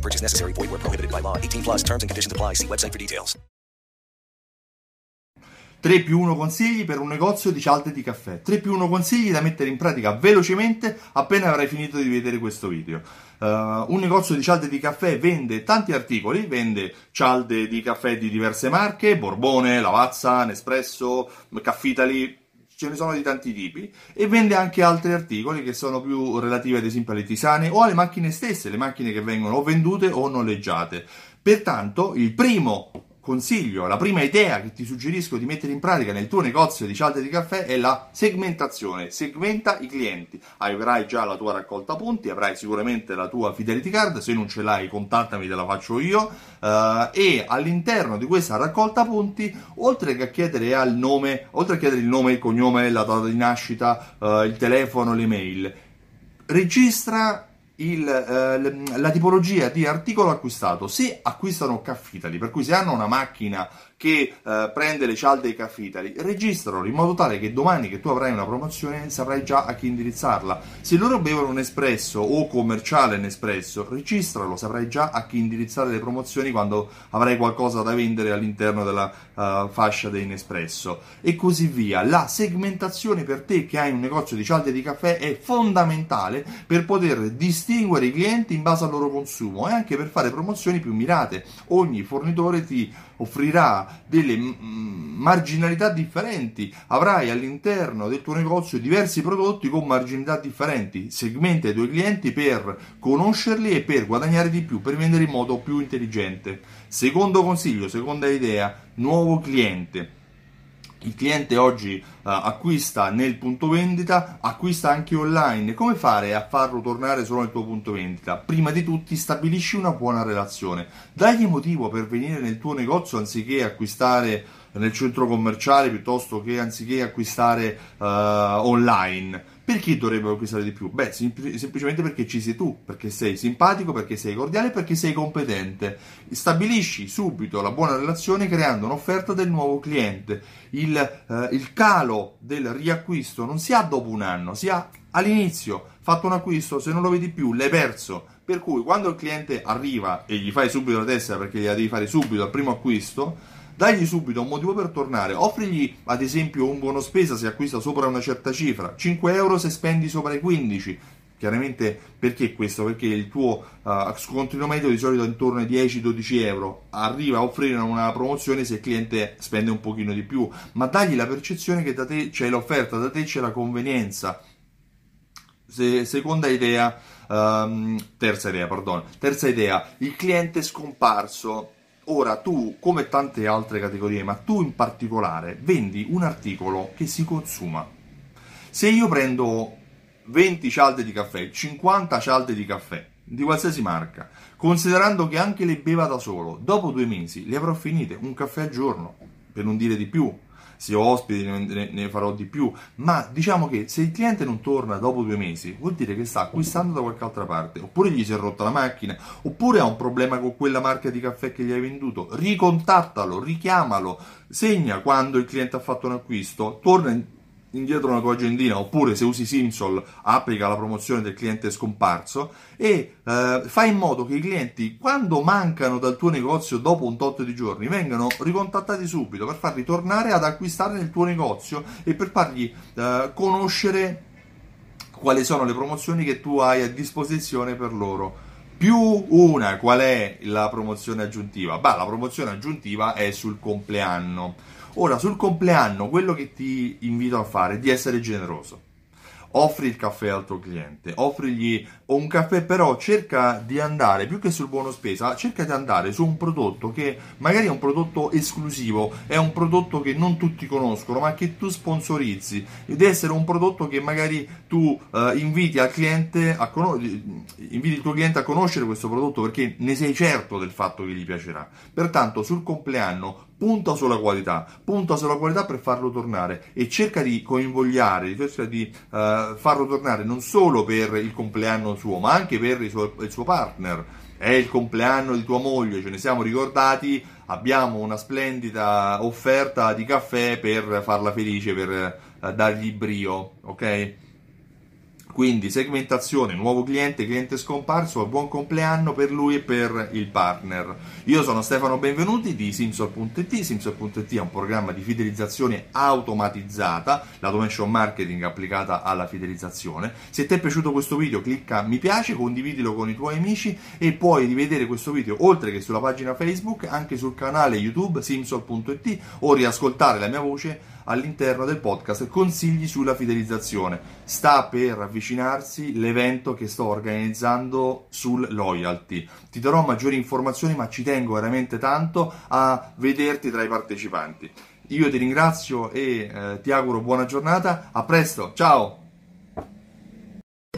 Purchase necessary. Void where prohibited by law. 18 plus terms and conditions apply. See website for details. 3 più 1 consigli per un negozio di cialde di caffè. 3 più 1 consigli da mettere in pratica velocemente appena avrai finito di vedere questo video. Uh, un negozio di cialde di caffè vende tanti articoli, vende cialde di caffè di diverse marche, Borbone, Lavazza, Nespresso, Caffitali, ce ne sono di tanti tipi e vende anche altri articoli che sono più relativi ad esempio alle tisane o alle macchine stesse, le macchine che vengono o vendute o noleggiate. Pertanto il primo consiglio, la prima idea che ti suggerisco di mettere in pratica nel tuo negozio di cialde di caffè è la segmentazione. Segmenta i clienti. Avrai già la tua raccolta punti, avrai sicuramente la tua fidelity card, se non ce l'hai contattami, te la faccio io. Uh, e all'interno di questa raccolta punti, oltre che chiedere al nome, oltre a chiedere il nome, il cognome, la data di nascita, uh, il telefono, l'email, registra il, eh, la tipologia di articolo acquistato. Se acquistano caffitali, per cui se hanno una macchina che eh, prende le cialde e i caffitali, registralo in modo tale che domani che tu avrai una promozione saprai già a chi indirizzarla. Se loro bevono un espresso o commerciale Nespresso, registralo, saprai già a chi indirizzare le promozioni quando avrai qualcosa da vendere all'interno della uh, fascia dei Nespresso e così via. La segmentazione per te che hai un negozio di cialde di caffè è fondamentale per poter distinguere i clienti in base al loro consumo e anche per fare promozioni più mirate. Ogni fornitore ti offrirà delle marginalità differenti, avrai all'interno del tuo negozio diversi prodotti con marginalità differenti, segmenta i tuoi clienti per conoscerli e per guadagnare di più, per vendere in modo più intelligente. Secondo consiglio, seconda idea, nuovo cliente il cliente oggi uh, acquista nel punto vendita, acquista anche online. Come fare a farlo tornare solo nel tuo punto vendita? Prima di tutto stabilisci una buona relazione. Dagli motivo per venire nel tuo negozio anziché acquistare nel centro commerciale piuttosto che anziché acquistare uh, online. Perché dovrebbero acquistare di più? Beh, sempl- semplicemente perché ci sei tu, perché sei simpatico, perché sei cordiale, perché sei competente. Stabilisci subito la buona relazione creando un'offerta del nuovo cliente. Il, eh, il calo del riacquisto non si ha dopo un anno, si ha all'inizio. Fatto un acquisto, se non lo vedi più, l'hai perso. Per cui quando il cliente arriva e gli fai subito la testa perché gliela devi fare subito al primo acquisto, dagli subito un motivo per tornare, offrigli ad esempio un buono spesa se acquista sopra una certa cifra, 5 euro se spendi sopra i 15. Chiaramente perché questo? Perché il tuo uh, scontrino medio di solito è intorno ai 10-12 euro, arriva a offrire una promozione se il cliente spende un pochino di più, ma dagli la percezione che da te c'è l'offerta, da te c'è la convenienza. Se, seconda idea, um, terza idea, perdono, terza idea, il cliente scomparso Ora tu, come tante altre categorie, ma tu in particolare, vendi un articolo che si consuma. Se io prendo 20 cialde di caffè, 50 cialde di caffè, di qualsiasi marca, considerando che anche le beva da solo, dopo due mesi le avrò finite, un caffè al giorno, per non dire di più, se ho ospiti ne, farò di più, ma diciamo che se il cliente non torna dopo due mesi vuol dire che sta acquistando da qualche altra parte, oppure gli si è rotta la macchina, oppure ha un problema con quella marca di caffè che gli hai venduto, ricontattalo, richiamalo, segna quando il cliente ha fatto un acquisto, torna indietro una tua agendina oppure se usi Simsol applica la promozione del cliente scomparso e eh, fai in modo che i clienti quando mancano dal tuo negozio dopo un tot di giorni vengano ricontattati subito per farli tornare ad acquistare nel tuo negozio e per fargli eh, conoscere quali sono le promozioni che tu hai a disposizione per loro più una qual è la promozione aggiuntiva? Beh, la promozione aggiuntiva è sul compleanno Ora, sul compleanno, quello che ti invito a fare è di essere generoso. Offri il caffè al tuo cliente, offrigli un caffè, però cerca di andare più che sul buono spesa, cerca di andare su un prodotto che magari è un prodotto esclusivo, è un prodotto che non tutti conoscono, ma che tu sponsorizzi. Deve essere un prodotto che magari tu uh, inviti al cliente a conoscere, inviti il tuo cliente a conoscere questo prodotto perché ne sei certo del fatto che gli piacerà. Pertanto sul compleanno punta sulla qualità, punta sulla qualità per farlo tornare e cerca di coinvogliare, cerca di uh, farlo tornare non solo per il compleanno suo, ma anche per il suo, il suo partner. È il compleanno di tua moglie, ce ne siamo ricordati, abbiamo una splendida offerta di caffè per farla felice, per uh, dargli brio, ok? Quindi segmentazione, nuovo cliente, cliente scomparso, buon compleanno per lui e per il partner. Io sono Stefano Benvenuti di Simsol.it. Simsol.it è un programma di fidelizzazione automatizzata, l'automation marketing applicata alla fidelizzazione. Se ti è piaciuto questo video clicca mi piace, condividilo con i tuoi amici e puoi rivedere questo video oltre che sulla pagina Facebook anche sul canale YouTube Simsol.it o riascoltare la mia voce all'interno del podcast consigli sulla fidelizzazione. Sta per avvicinarsi l'evento che sto organizzando sul loyalty. Ti darò maggiori informazioni, ma ci tengo veramente tanto a vederti tra i partecipanti. Io ti ringrazio e eh, ti auguro buona giornata. A presto, ciao!